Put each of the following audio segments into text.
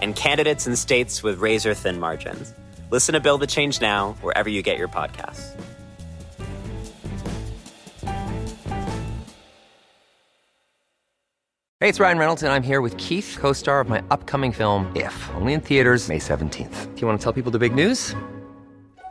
and candidates in states with razor thin margins. Listen to Build the Change Now wherever you get your podcasts. Hey, it's Ryan Reynolds, and I'm here with Keith, co star of my upcoming film, If, only in theaters, May 17th. Do you want to tell people the big news?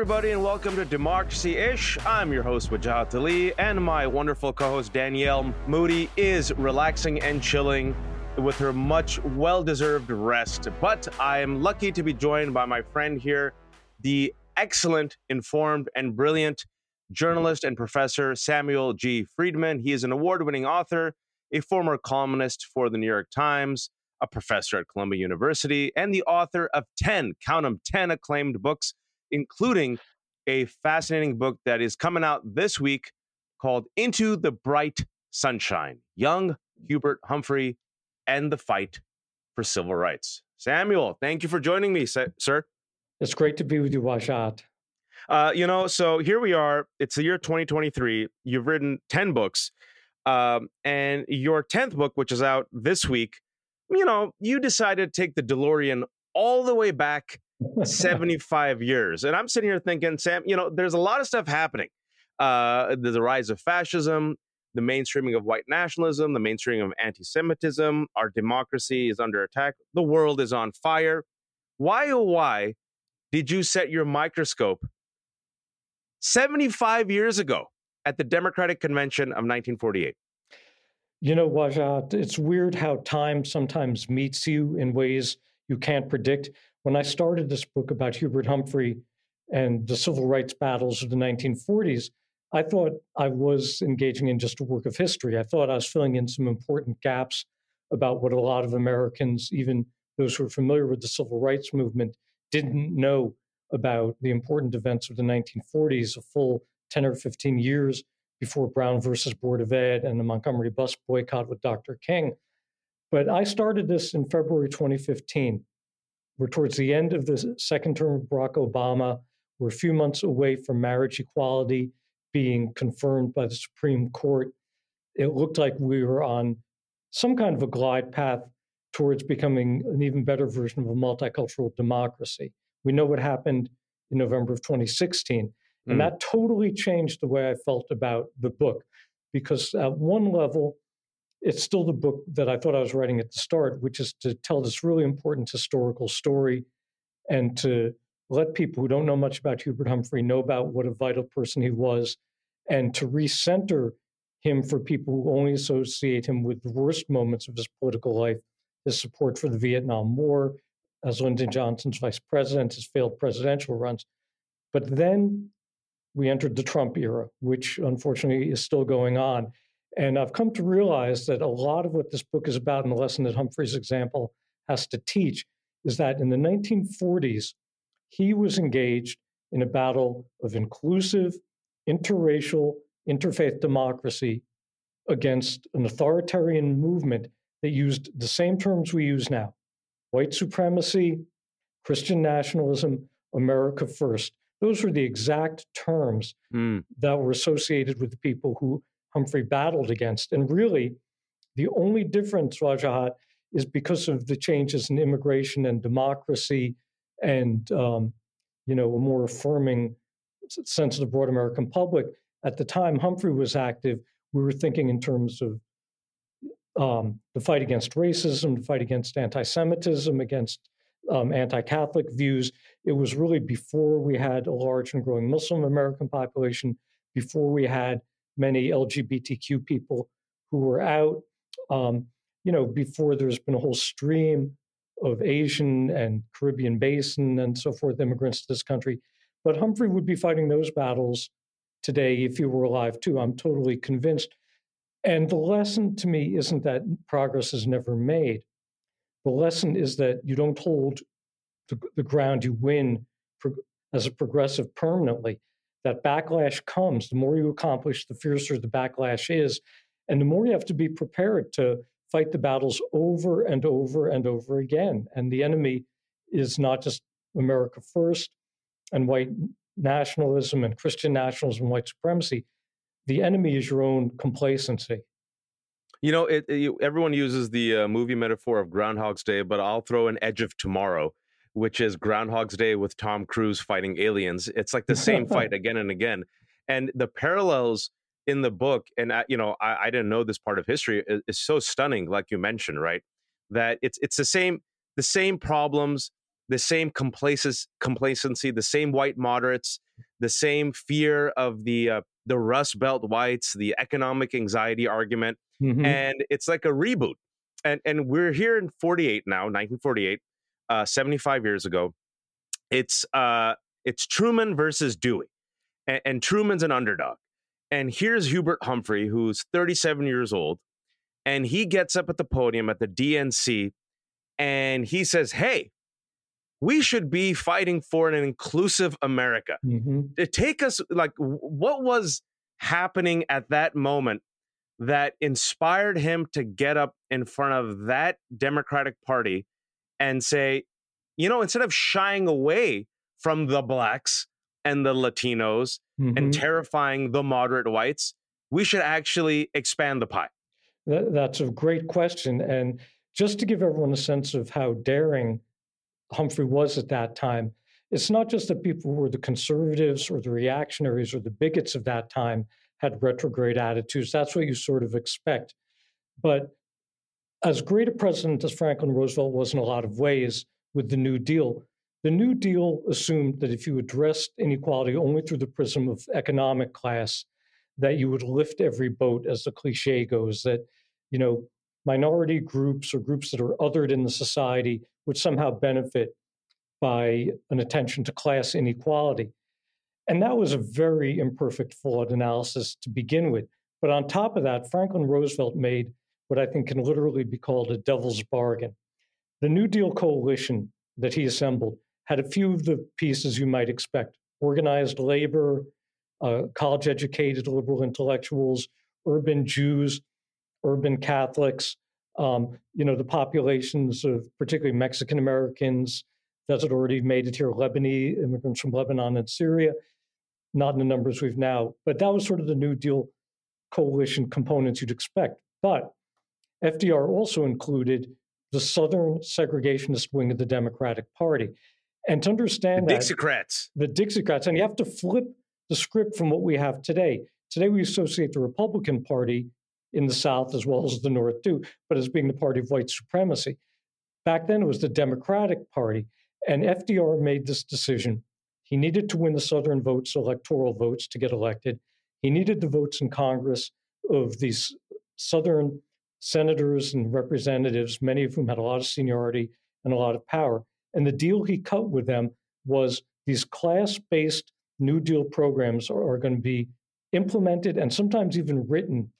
Everybody, and welcome to Democracy Ish. I'm your host, Wajahat Ali, and my wonderful co host, Danielle Moodie, is relaxing and chilling with her much well deserved rest. But I am lucky to be joined by my friend here, the excellent, informed, and brilliant journalist and professor Samuel G. Freedman. He is an award winning author, a former columnist for the New York Times, a professor at Columbia University, and the author of 10, count them, 10 acclaimed books including a fascinating book that is coming out this week called Into the Bright Sunshine Young Hubert Humphrey and the Fight for Civil Rights. Samuel, thank you for joining me, sir. It's great to be with you, Wajahat. Uh, you know, so here we are. It's the year 2023. You've written 10 books. Um, and your 10th book, which is out this week, you know, you decided to take the DeLorean all the way back 75 years. And I'm sitting here thinking, Sam, you know, there's a lot of stuff happening. Uh, there's the rise of fascism, the mainstreaming of white nationalism, the mainstreaming of anti Semitism. Our democracy is under attack. The world is on fire. Why, oh, why did you set your microscope 75 years ago at the Democratic Convention of 1948? You know, Wajat, it's weird how time sometimes meets you in ways you can't predict. When I started this book about Hubert Humphrey and the civil rights battles of the 1940s, I thought I was engaging in just a work of history. I thought I was filling in some important gaps about what a lot of Americans, even those who are familiar with the civil rights movement, didn't know about the important events of the 1940s, a full 10 or 15 years before Brown versus Board of Ed and the Montgomery bus boycott with Dr. King. But I started this in February 2015. We're towards the end of the second term of Barack Obama. We're a few months away from marriage equality being confirmed by the Supreme Court. It looked like we were on some kind of a glide path towards becoming an even better version of a multicultural democracy. We know what happened in November of 2016. And mm. that totally changed the way I felt about the book. Because at one level, it's still the book that I thought I was writing at the start, which is to tell this really important historical story and to let people who don't know much about Hubert Humphrey know about what a vital person he was and to recenter him for people who only associate him with the worst moments of his political life his support for the Vietnam War, as Lyndon Johnson's vice president, his failed presidential runs. But then we entered the Trump era, which unfortunately is still going on. And I've come to realize that a lot of what this book is about, and the lesson that Humphrey's example has to teach, is that in the 1940s, he was engaged in a battle of inclusive, interracial, interfaith democracy against an authoritarian movement that used the same terms we use now white supremacy, Christian nationalism, America first. Those were the exact terms mm. that were associated with the people who Humphrey battled against. And really, the only difference, Wajahat, is because of the changes in immigration and democracy and, um, you know, a more affirming sense of the broad American public. At the time Humphrey was active, we were thinking in terms of um, the fight against racism, the fight against anti Semitism, against um, anti Catholic views. It was really before we had a large and growing Muslim American population, before we had many LGBTQ people who were out, um, you know, before there's been a whole stream of Asian and Caribbean basin and so forth immigrants to this country. But Humphrey would be fighting those battles today if he were alive too. I'm totally convinced. And the lesson to me isn't that progress is never made. The lesson is that you don't hold the, the ground you win pro, as a progressive permanently. That backlash comes. The more you accomplish, the fiercer the backlash is. And the more you have to be prepared to fight the battles over and over and over again. And the enemy is not just America first and white nationalism and Christian nationalism and white supremacy. The enemy is your own complacency. You know, it, it, everyone uses the uh, movie metaphor of Groundhog's Day, but I'll throw an Edge of Tomorrow, which is Groundhog's Day with Tom Cruise fighting aliens. It's like the same fight again and again. And the parallels in the book, and I, you know, I, I, didn't know this part of history is, is so stunning, like you mentioned, right? That it's it's the same the same problems, the same complacency, complacency, the same white moderates, the same fear of the uh, the Rust Belt whites, the economic anxiety argument, mm-hmm. and it's like a reboot. And and we're here in 48 now, 1948, uh, 75 years ago. It's uh it's Truman versus Dewey, and, and Truman's an underdog. And here's Hubert Humphrey, who's 37 years old, and he gets up at the podium at the DNC and he says, Hey, we should be fighting for an inclusive America. Mm-hmm. To take us, like, what was happening at that moment that inspired him to get up in front of that Democratic Party and say, you know, instead of shying away from the blacks and the Latinos mm-hmm. and terrifying the moderate whites, we should actually expand the pie? That's a great question. And just to give everyone a sense of how daring Humphrey was at that time, it's not just that people who were the conservatives or the reactionaries or the bigots of that time had retrograde attitudes. That's what you sort of expect. But as great a president as Franklin Roosevelt was in a lot of ways with the New Deal, the New Deal assumed that if you addressed inequality only through the prism of economic class, that you would lift every boat, as the cliche goes, that, you know, minority groups or groups that are othered in the society would somehow benefit by an attention to class inequality. And that was a very imperfect, flawed analysis to begin with. But on top of that, Franklin Roosevelt made what I think can literally be called a devil's bargain. The New Deal coalition that he assembled had a few of the pieces you might expect organized labor, uh, college educated liberal intellectuals, urban Jews, urban Catholics, um, you know, the populations of particularly Mexican Americans that had already made it here, Lebanese immigrants from Lebanon and Syria, not in the numbers we've now, but that was sort of the New Deal coalition components you'd expect. But FDR also included the Southern segregationist wing of the Democratic Party. And to understand the that, Dixiecrats. The Dixiecrats. And you have to flip the script from what we have today. Today, we associate the Republican Party in the South as well as the North too, but as being the party of white supremacy. Back then, it was the Democratic Party. And FDR made this decision he needed to win the Southern votes, electoral votes, to get elected. He needed the votes in Congress of these Southern senators and representatives, many of whom had a lot of seniority and a lot of power. And the deal he cut with them was these class based New Deal programs are, are going to be implemented and sometimes even written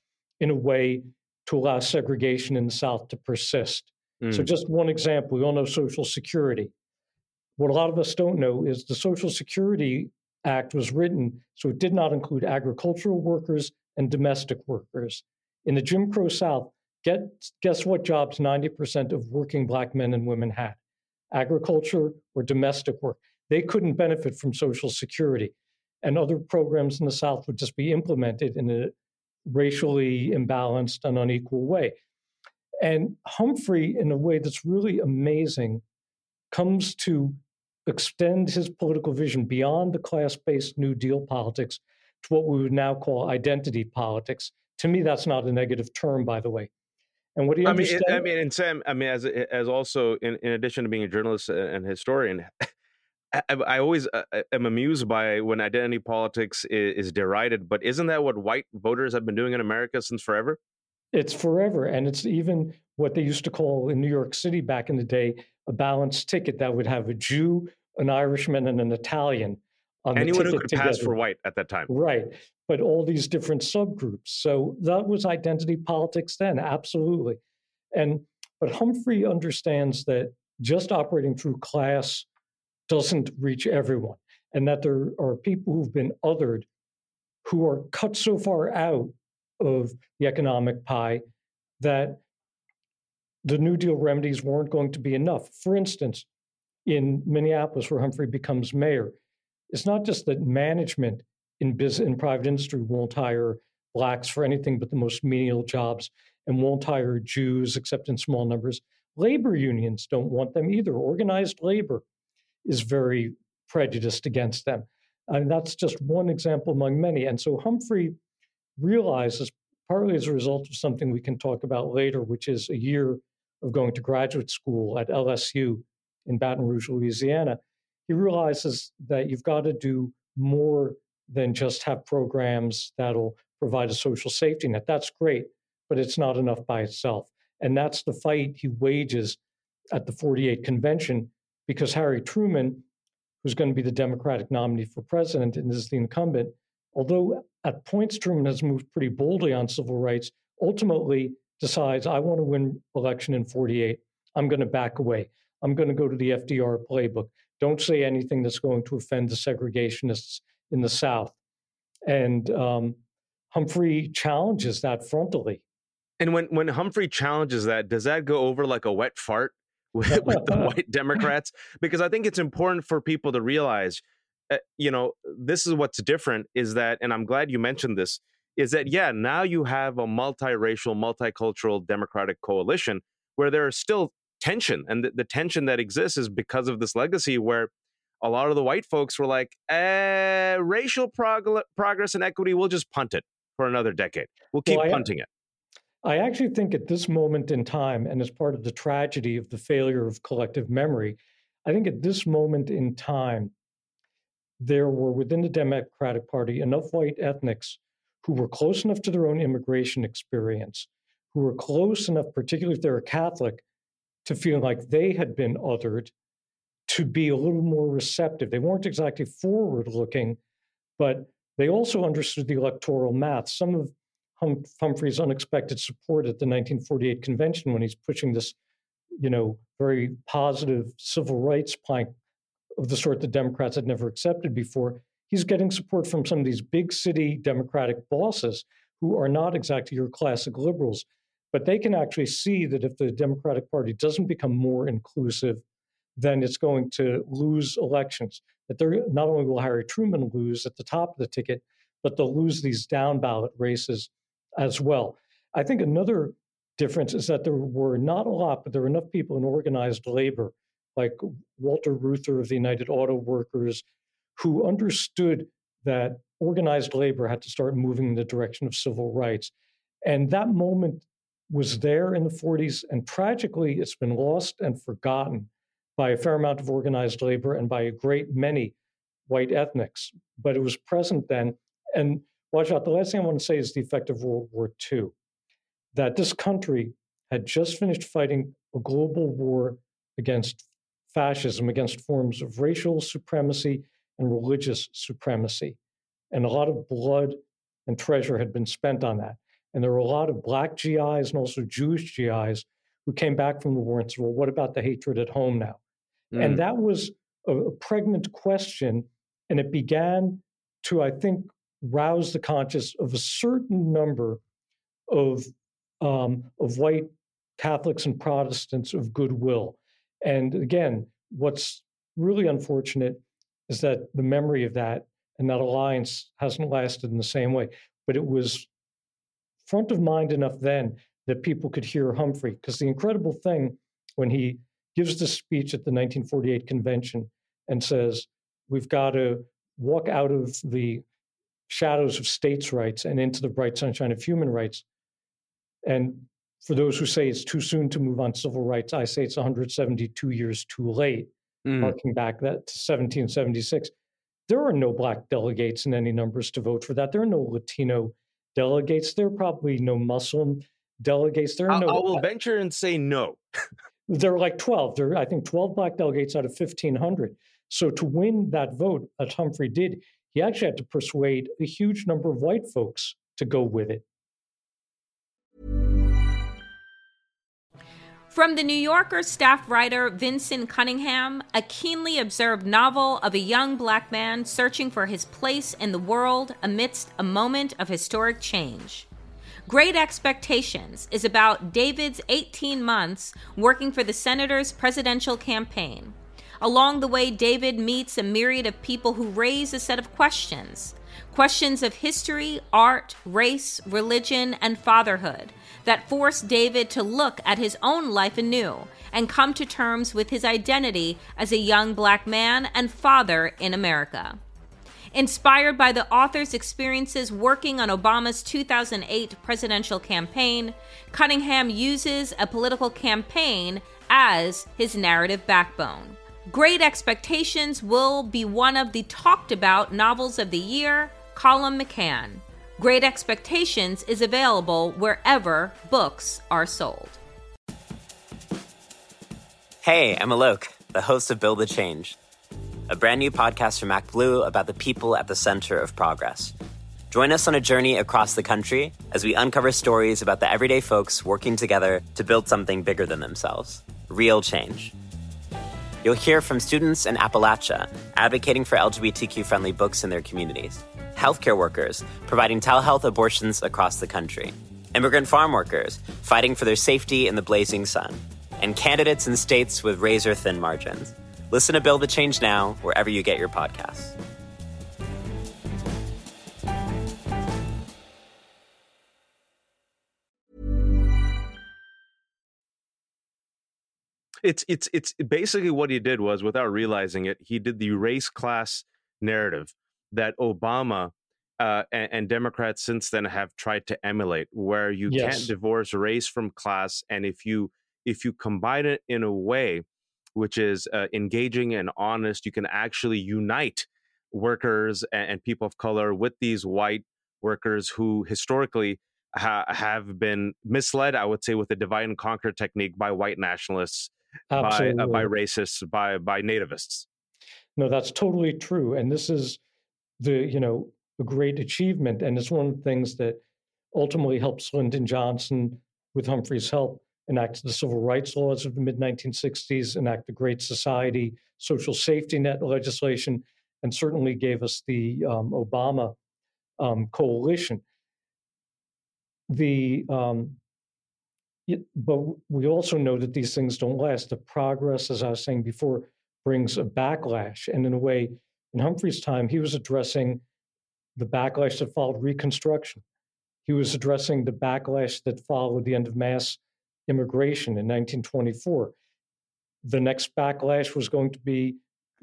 in a way to allow segregation in the South to persist. Mm. So, just one example we all know Social Security. What a lot of us don't know is the Social Security Act was written so it did not include agricultural workers and domestic workers. In the Jim Crow South, get, guess what jobs 90% of working Black men and women had? Agriculture or domestic work. They couldn't benefit from Social Security. And other programs in the South would just be implemented in a racially imbalanced and unequal way. And Humphrey, in a way that's really amazing, comes to extend his political vision beyond the class based New Deal politics to what we would now call identity politics. To me, that's not a negative term, by the way. And what do you I mean? I mean, and Sam, I mean, as as also in, in addition to being a journalist and historian, I, I always uh, uh, am amused by when identity politics is, is derided. But isn't that what white voters have been doing in America since forever? It's forever, and it's even what they used to call in New York City back in the day a balanced ticket that would have a Jew, an Irishman, and an Italian Anyone who could pass for white at that time. Right. But all these different subgroups. So that was identity politics then, absolutely. And but Humphrey understands that just operating through class doesn't reach everyone, and that there are people who've been othered who are cut so far out of the economic pie that the New Deal remedies weren't going to be enough. For instance, in Minneapolis, where Humphrey becomes mayor, it's not just that management in business in private industry won't hire blacks for anything but the most menial jobs and won't hire Jews except in small numbers. Labor unions don't want them either. Organized labor is very prejudiced against them. And that's just one example among many. And so Humphrey realizes, partly as a result of something we can talk about later, which is a year of going to graduate school at LSU in Baton Rouge, Louisiana, he realizes that you've got to do more than just have programs that'll provide a social safety net. That's great, but it's not enough by itself. And that's the fight he wages at the 48 convention because Harry Truman, who's going to be the Democratic nominee for president and is the incumbent, although at points Truman has moved pretty boldly on civil rights, ultimately decides, I want to win election in 48. I'm going to back away. I'm going to go to the FDR playbook. Don't say anything that's going to offend the segregationists in the South. And um, Humphrey challenges that frontally. And when when Humphrey challenges that, does that go over like a wet fart with, with the white Democrats? Because I think it's important for people to realize, uh, you know, this is what's different is that, and I'm glad you mentioned this, is that yeah, now you have a multiracial, multicultural Democratic coalition where there are still tension, and the, the tension that exists is because of this legacy where a lot of the white folks were like, eh, racial prog- progress and equity, we'll just punt it for another decade. We'll keep Well, I- punting it. I actually think at this moment in time, and as part of the tragedy of the failure of collective memory, I think at this moment in time, there were within the Democratic Party enough white ethnics who were close enough to their own immigration experience, who were close enough, particularly if they were Catholic, to feel like they had been othered, to be a little more receptive. They weren't exactly forward looking, but they also understood the electoral math. Some of hum- Humphrey's unexpected support at the 1948 convention when he's pushing this, you know, very positive civil rights plank of the sort that Democrats had never accepted before. He's getting support from some of these big city Democratic bosses who are not exactly your classic liberals, but they can actually see that if the Democratic Party doesn't become more inclusive, then it's going to lose elections. That they're not only will Harry Truman lose at the top of the ticket, but they'll lose these down ballot races as well. I think another difference is that there were not a lot, but there were enough people in organized labor, like Walter Reuther of the United Auto Workers, who understood that organized labor had to start moving in the direction of civil rights. And that moment was there in the 40s, and tragically, it's been lost and forgotten by a fair amount of organized labor and by a great many white ethnics. But it was present then. And Wajahat, the last thing I want to say is the effect of World War II. That this country had just finished fighting a global war against fascism, against forms of racial supremacy and religious supremacy. And a lot of blood and treasure had been spent on that. And there were a lot of black GIs and also Jewish GIs who came back from the war and said, well, what about the hatred at home now? Mm. And that was a, a pregnant question. And it began to, I think, rouse the conscience of a certain number of, um, of white Catholics and Protestants of goodwill. And again, what's really unfortunate is that the memory of that and that alliance hasn't lasted in the same way. But it was front of mind enough then that people could hear Humphrey. Because the incredible thing when he gives the speech at the 1948 convention and says, We've got to walk out of the shadows of states' rights and into the bright sunshine of human rights. And for those who say it's too soon to move on civil rights, I say it's 172 years too late, mm. harking back that to 1776. There are no black delegates in any numbers to vote for that. There are no Latino delegates. There are probably no Muslim delegates. There are I, no. I will venture and say no. there are like 12. There are, I think, 12 black delegates out of 1,500. So to win that vote, as Humphrey did, he actually had to persuade a huge number of white folks to go with it. From the New Yorker staff writer Vinson Cunningham, a keenly observed novel of a young black man searching for his place in the world amidst a moment of historic change. Great Expectations is about David's 18 months working for the senator's presidential campaign. Along the way, David meets a myriad of people who raise a set of questions questions of history, art, race, religion, and fatherhood that forced David to look at his own life anew and come to terms with his identity as a young black man and father in America. Inspired by the author's experiences working on Obama's 2008 presidential campaign, Cunningham uses a political campaign as his narrative backbone. Great Expectations will be one of the talked about novels of the year, Colum McCann. Great Expectations is available wherever books are sold. Hey, I'm Alok, the host of Build the Change, a brand new podcast from ActBlue about the people at the center of progress. Join us on a journey across the country as we uncover stories about the everyday folks working together to build something bigger than themselves real change. You'll hear from students in Appalachia advocating for LGBTQ friendly books in their communities healthcare workers providing telehealth abortions across the country, immigrant farm workers fighting for their safety in the blazing sun, and candidates in states with razor thin margins. Listen to Build the Change Now wherever you get your podcasts. It's it's it's basically what he did was without realizing it, he did the race class narrative that Obama uh, and, and, Democrats since then have tried to emulate, where you yes. can't divorce race from class, and if you if you combine it in a way which is uh, engaging and honest, you can actually unite workers and, and, people of color with these white workers who historically ha- have been misled. I would say with the divide and conquer technique by white nationalists, by uh, by racists, by by nativists. No, that's totally true, and this is the you know a great achievement, and it's one of the things that ultimately helps Lyndon Johnson, with Humphrey's help, enact the civil rights laws of the mid 1960s, enact the Great Society social safety net legislation, and certainly gave us the um, Obama um, coalition. The um, it, but we also know that these things don't last. The progress, as I was saying before, brings a backlash, and in a way, in Humphrey's time, he was addressing the backlash that followed Reconstruction. He was addressing the backlash that followed the end of mass immigration in 1924. The next backlash was going to be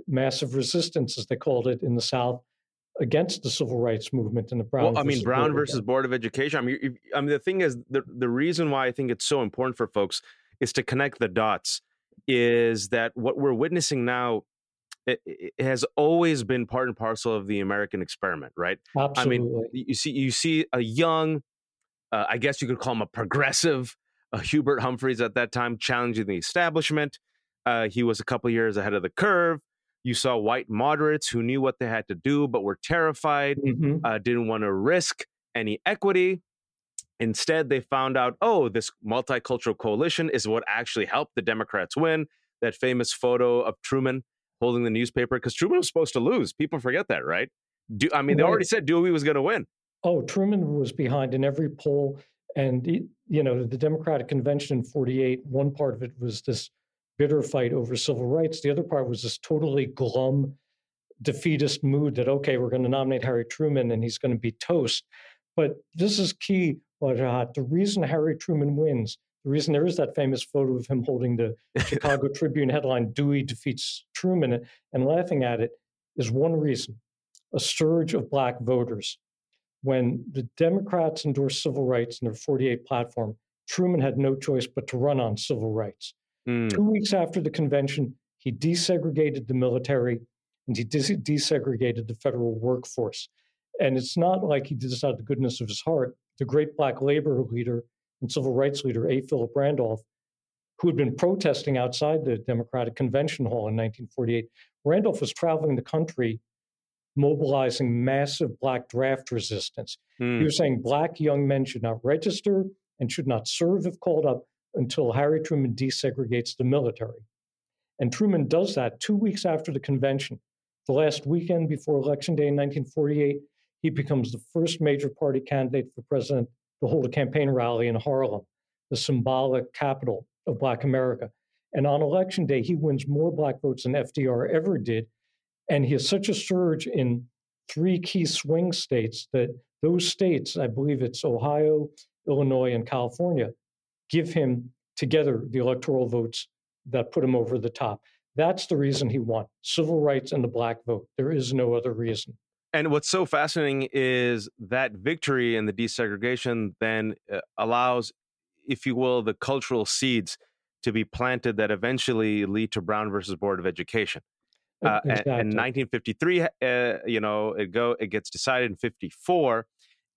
massive resistance, as they called it in the South, against the civil rights movement and the Brown. Well, I mean, Brown versus Board of Education. I mean, I mean, the thing is, the the reason why I think it's so important for folks is to connect the dots. Is that what we're witnessing now it, it, has always been part and parcel of the American experiment, right? Absolutely. I mean, you see, you see a young, uh, I guess you could call him a progressive, uh, Hubert Humphreys at that time, challenging the establishment. Uh, he was a couple years ahead of the curve. You saw white moderates who knew what they had to do, but were terrified, mm-hmm. Uh, didn't want to risk any equity. Instead, they found out, oh, this multicultural coalition is what actually helped the Democrats win. That famous photo of Truman holding the newspaper because Truman was supposed to lose. People forget that, right? Do, I mean, they already said Dewey was going to win. Oh, Truman was behind in every poll. And, you know, the Democratic Convention in 48, one part of it was this bitter fight over civil rights. The other part was this totally glum, defeatist mood that, okay, we're going to nominate Harry Truman and he's going to be toast. But this is key. The reason Harry Truman wins the reason there is that famous photo of him holding the Chicago Tribune headline, Dewey defeats Truman, and laughing at it is one reason a surge of black voters. When the Democrats endorsed civil rights in their 48 platform, Truman had no choice but to run on civil rights. Mm. Two weeks after the convention, he desegregated the military and he des- desegregated the federal workforce. And it's not like he did this out of the goodness of his heart. The great black labor leader and civil rights leader, A. Philip Randolph, who had been protesting outside the Democratic Convention Hall in 1948, Randolph was traveling the country mobilizing massive black draft resistance. Mm. He was saying black young men should not register and should not serve if called up until Harry Truman desegregates the military. And Truman does that two weeks after the convention. The last weekend before Election Day in 1948, he becomes the first major party candidate for president to hold a campaign rally in Harlem, the symbolic capital of Black America. And on election day, he wins more black votes than FDR ever did. And he has such a surge in three key swing states that those states, I believe it's Ohio, Illinois, and California, give him together the electoral votes that put him over the top. That's the reason he won civil rights and the black vote. There is no other reason. And what's so fascinating is that victory and the desegregation then uh, allows, if you will, the cultural seeds to be planted that eventually lead to Brown versus Board of Education. Uh, Exactly. and, and 1953, uh, you know, it go it gets decided in 54,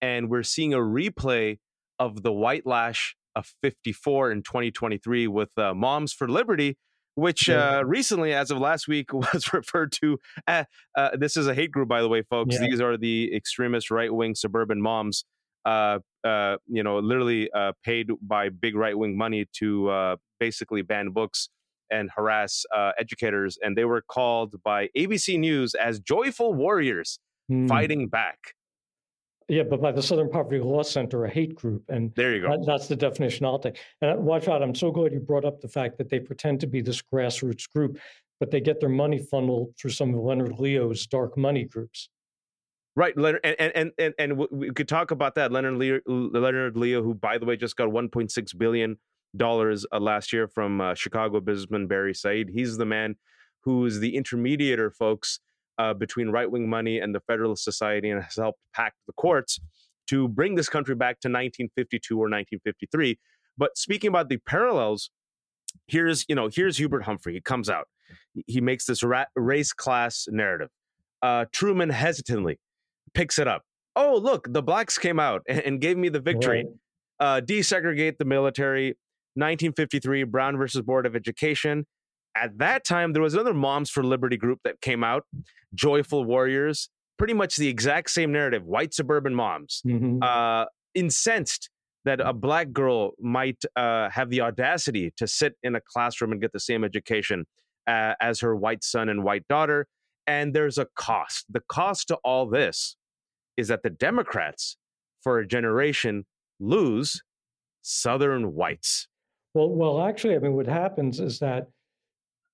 and we're seeing a replay of the white lash of 54 in 2023 with uh, Moms for Liberty, which Yeah. uh, recently, as of last week, was referred to. Uh, uh, this is a hate group, by the way, folks. Yeah. These are the extremist right wing suburban moms. Uh, uh, you know, literally uh, paid by big right wing money to uh, basically ban books and harass uh, educators, and they were called by ABC News as joyful warriors Hmm. fighting back. Yeah, but by the Southern Poverty Law Center, a hate group. And There you go. that, that's the definition I'll take. And uh, Wajahat, I'm so glad you brought up the fact that they pretend to be this grassroots group, but they get their money funneled through some of Leonard Leo's dark money groups. Right, Leonard, and and and and, and we could talk about that. Leonard Leo, Leonard Leo, who by the way just got 1.6 billion dollars uh, last year from uh, Chicago businessman Barre Seid. He's the man who is the intermediator, folks, uh, between right wing money and the Federalist Society, and has helped pack the courts to bring this country back to 1952 or 1953. But speaking about the parallels, here's you know here's Hubert Humphrey. He comes out, he makes this ra- race class narrative. Uh, Truman hesitantly picks it up. Oh, look, the blacks came out and, and gave me the victory. Right. Uh, desegregate the military. 1953, Brown versus Board of Education. At that time, there was another Moms for Liberty group that came out, Joyful Warriors. Pretty much the exact same narrative. White suburban moms, Mhm. uh, incensed that a black girl might uh, have the audacity to sit in a classroom and get the same education uh, as her white son and white daughter. And there's a cost. The cost to all this is that the Democrats, for a generation, lose Southern whites. Well, well, actually, I mean, what happens is that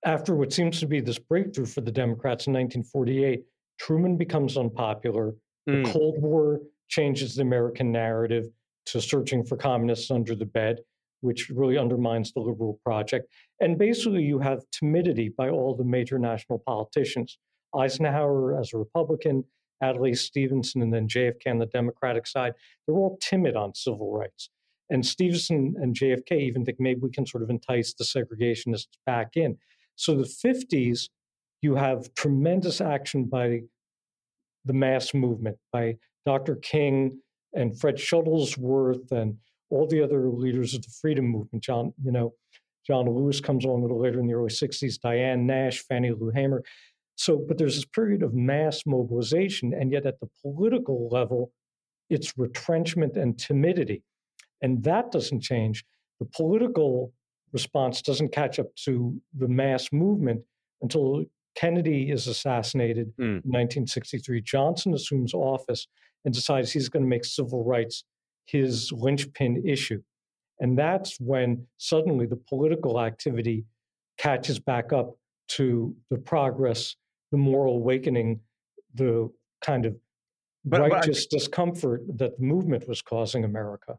after what seems to be this breakthrough for the Democrats in 1948, Truman becomes unpopular. The Mm. Cold War changes the American narrative to searching for communists under the bed, which really undermines the liberal project. And basically, you have timidity by all the major national politicians. Eisenhower as a Republican, Adlai Stevenson, and then JFK on the Democratic side, they're all timid on civil rights. And Stevenson and JFK even think maybe we can sort of entice the segregationists back in. So the 50s, you have tremendous action by the mass movement, by Dr. King and Fred Shuttlesworth and all the other leaders of the freedom movement. John, you know, John Lewis comes along a little later in the early 60s, Diane Nash, Fannie Lou Hamer. So, but there's this period of mass mobilization, and yet at the political level, it's retrenchment and timidity. And that doesn't change. The political response doesn't catch up to the mass movement until Kennedy is assassinated Mm. in 1963. Johnson assumes office and decides he's going to make civil rights his linchpin issue. And that's when suddenly the political activity catches back up to the progress, the moral awakening, the kind of But- but I righteous discomfort that the movement was causing America.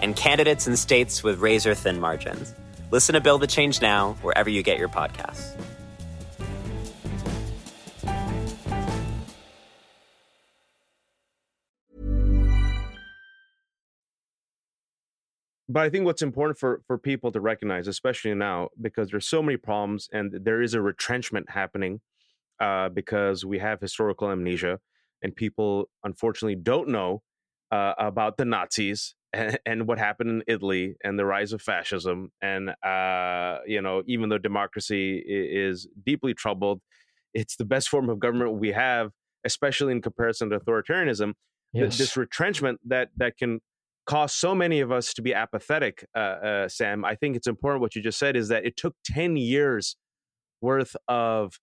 and candidates in states with razor thin margins. Listen to Build the Change Now wherever you get your podcasts. but I think what's important for for people to recognize, especially now, because there's so many problems and there is a retrenchment happening, uh, because we have historical amnesia, and people unfortunately don't know uh, about the Nazis and, and, what happened in Italy and the rise of fascism, and uh, you know, even though democracy is deeply troubled, it's the best form of government we have, especially in comparison to authoritarianism. Yes. This retrenchment that that can cause so many of us to be apathetic, uh, uh, Sam, I think it's important what you just said is that it took 10 years worth of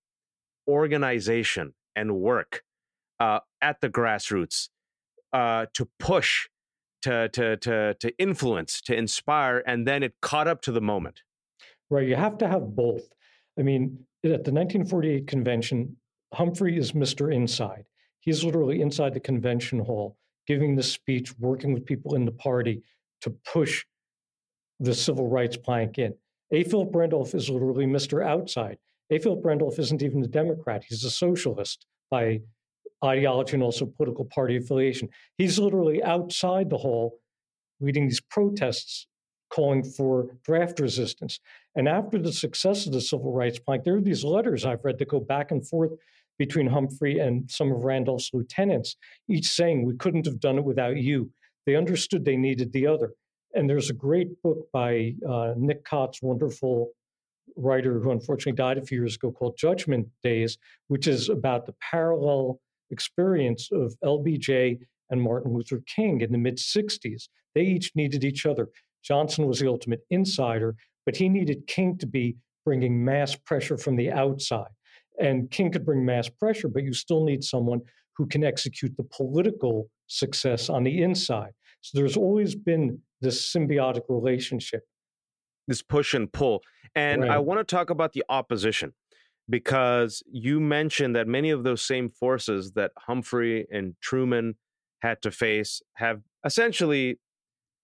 organization and work uh, at the grassroots uh, to push, to, to, to, to influence, to inspire, and then it caught up to the moment. Right. You have to have both. I mean, at the 1948 convention, Humphrey is Mr. Inside. He's literally inside the convention hall giving the speech, working with people in the party to push the civil rights plank in. A. Philip Randolph is literally Mr. Outside. A. Philip Randolph isn't even a Democrat. He's a socialist by ideology and also political party affiliation. He's literally outside the hall leading these protests calling for draft resistance. And after the success of the civil rights plank, there are these letters I've read that go back and forth between Humphrey and some of Randolph's lieutenants, each saying, We couldn't have done it without you. They understood they needed the other. And there's a great book by uh, Nick Kotz, wonderful writer who unfortunately died a few years ago, called Judgment Days, which is about the parallel experience of LBJ and Martin Luther King in the mid 60s. They each needed each other. Johnson was the ultimate insider, but he needed King to be bringing mass pressure from the outside. And King could bring mass pressure, but you still need someone who can execute the political success on the inside. So there's always been this symbiotic relationship. This push and pull. And right. I want to talk about the opposition because you mentioned that many of those same forces that Humphrey and Truman had to face have essentially,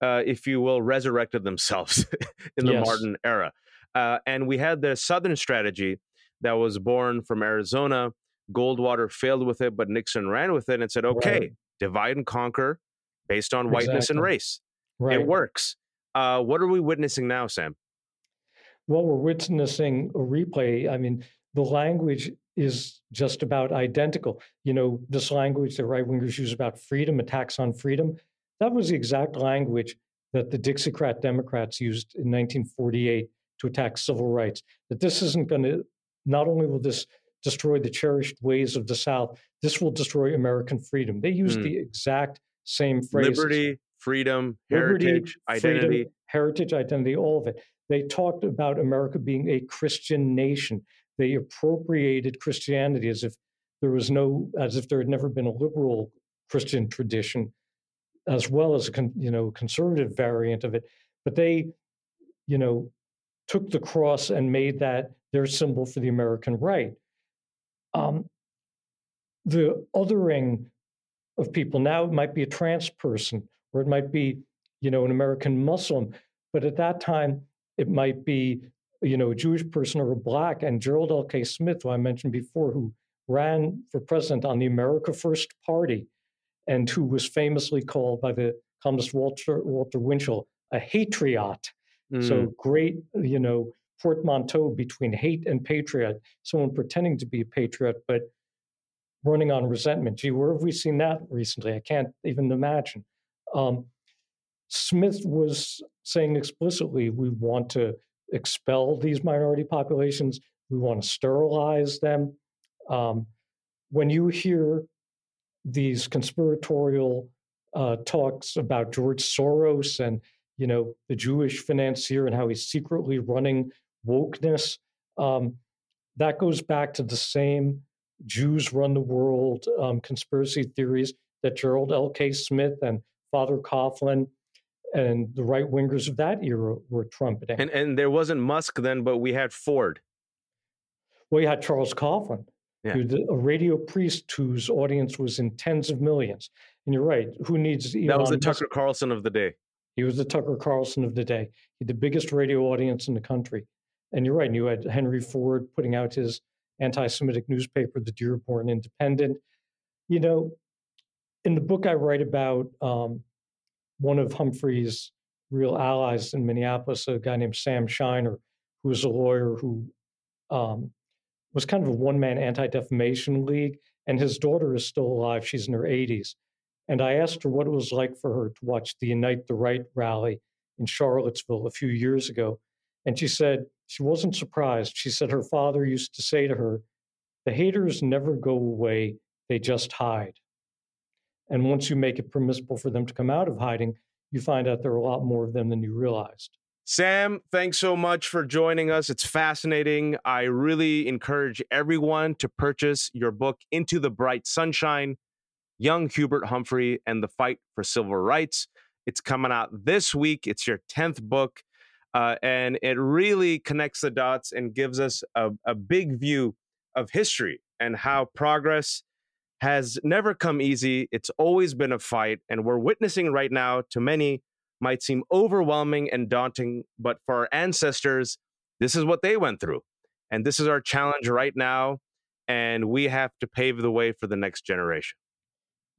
uh, if you will, resurrected themselves in the yes. Martin era. Uh, and we had the Southern strategy that was born from Arizona. Goldwater failed with it, but Nixon ran with it and said, okay, right. divide and conquer based on exactly. whiteness and race. Right. It works. Uh, what are we witnessing now, Sam? Well, we're witnessing a replay. I mean, the language is just about identical. You know, this language the right wingers use about freedom, attacks on freedom, that was the exact language that the Dixiecrat Democrats used in 1948 to attack civil rights. That this isn't going to not only will this destroy the cherished ways of the South, this will destroy American freedom. They use mm. the exact same phrase liberty, freedom, Liberty, heritage, identity. Freedom, heritage, identity, all of it. They talked about America being a Christian nation. They appropriated Christianity as if there was no, as if there had never been a liberal Christian tradition, as well as a you know conservative variant of it. But they, you know, took the cross and made that their symbol for the American right. Um, the othering of people now it might be a trans person or it might be you know an American Muslim, but at that time it might be you know a Jewish person or a black. And Gerald L. K. Smith, who I mentioned before, who ran for president on the America First Party, and who was famously called by the columnist Walter Walter Winchell a hatriot. Mm. So great, you know, portmanteau between hate and patriot, someone pretending to be a patriot, but running on resentment. Gee, where have we seen that recently? I can't even imagine. Um, Smith was saying explicitly we want to expel these minority populations, we want to sterilize them. Um, when you hear these conspiratorial uh, talks about George Soros and you know the Jewish financier and how he's secretly running wokeness. Um, that goes back to the same Jews run the world, um, conspiracy theories that Gerald L.K. Smith and Father Coughlin and the right wingers of that era were trumpeting. And and there wasn't Musk then, but we had Ford. Well, you had Charles Coughlin, Yeah. who the, a radio priest whose audience was in tens of millions. And you're right. Who needs Elon That was the Musk? Tucker Carlson of the day. He was the Tucker Carlson of the day. He had the biggest radio audience in the country. And you're right. And you had Henry Ford putting out his anti-Semitic newspaper, the Dearborn Independent. You know, in the book I write about um, one of Humphrey's real allies in Minneapolis, a guy named Sam Scheiner, who was a lawyer who um, was kind of a one-man anti-defamation league, and his daughter is still alive. She's in her 80s. And I asked her what it was like for her to watch the Unite the Right rally in Charlottesville a few years ago. And she said she wasn't surprised. She said her father used to say to her, The haters never go away, they just hide. And once you make it permissible for them to come out of hiding, you find out there are a lot more of them than you realized. Sam, thanks so much for joining us. It's fascinating. I really encourage everyone to purchase your book, Into the Bright Sunshine Young Hubert Humphrey and the Fight for Civil Rights. It's coming out this week. It's your 10th book, uh, and it really connects the dots and gives us a, a big view of history and how progress has never come easy. It's always been a fight, and we're witnessing right now to many might seem overwhelming and daunting, but for our ancestors, this is what they went through. And this is our challenge right now. And we have to pave the way for the next generation.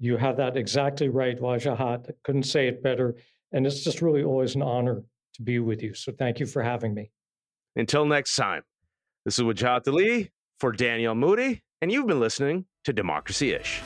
You have that exactly right, Wajahat. I couldn't say it better. And it's just really always an honor to be with you. So thank you for having me. Until next time, this is Wajahat Ali for Danielle Moodie, and you've been listening to Democracy Ish.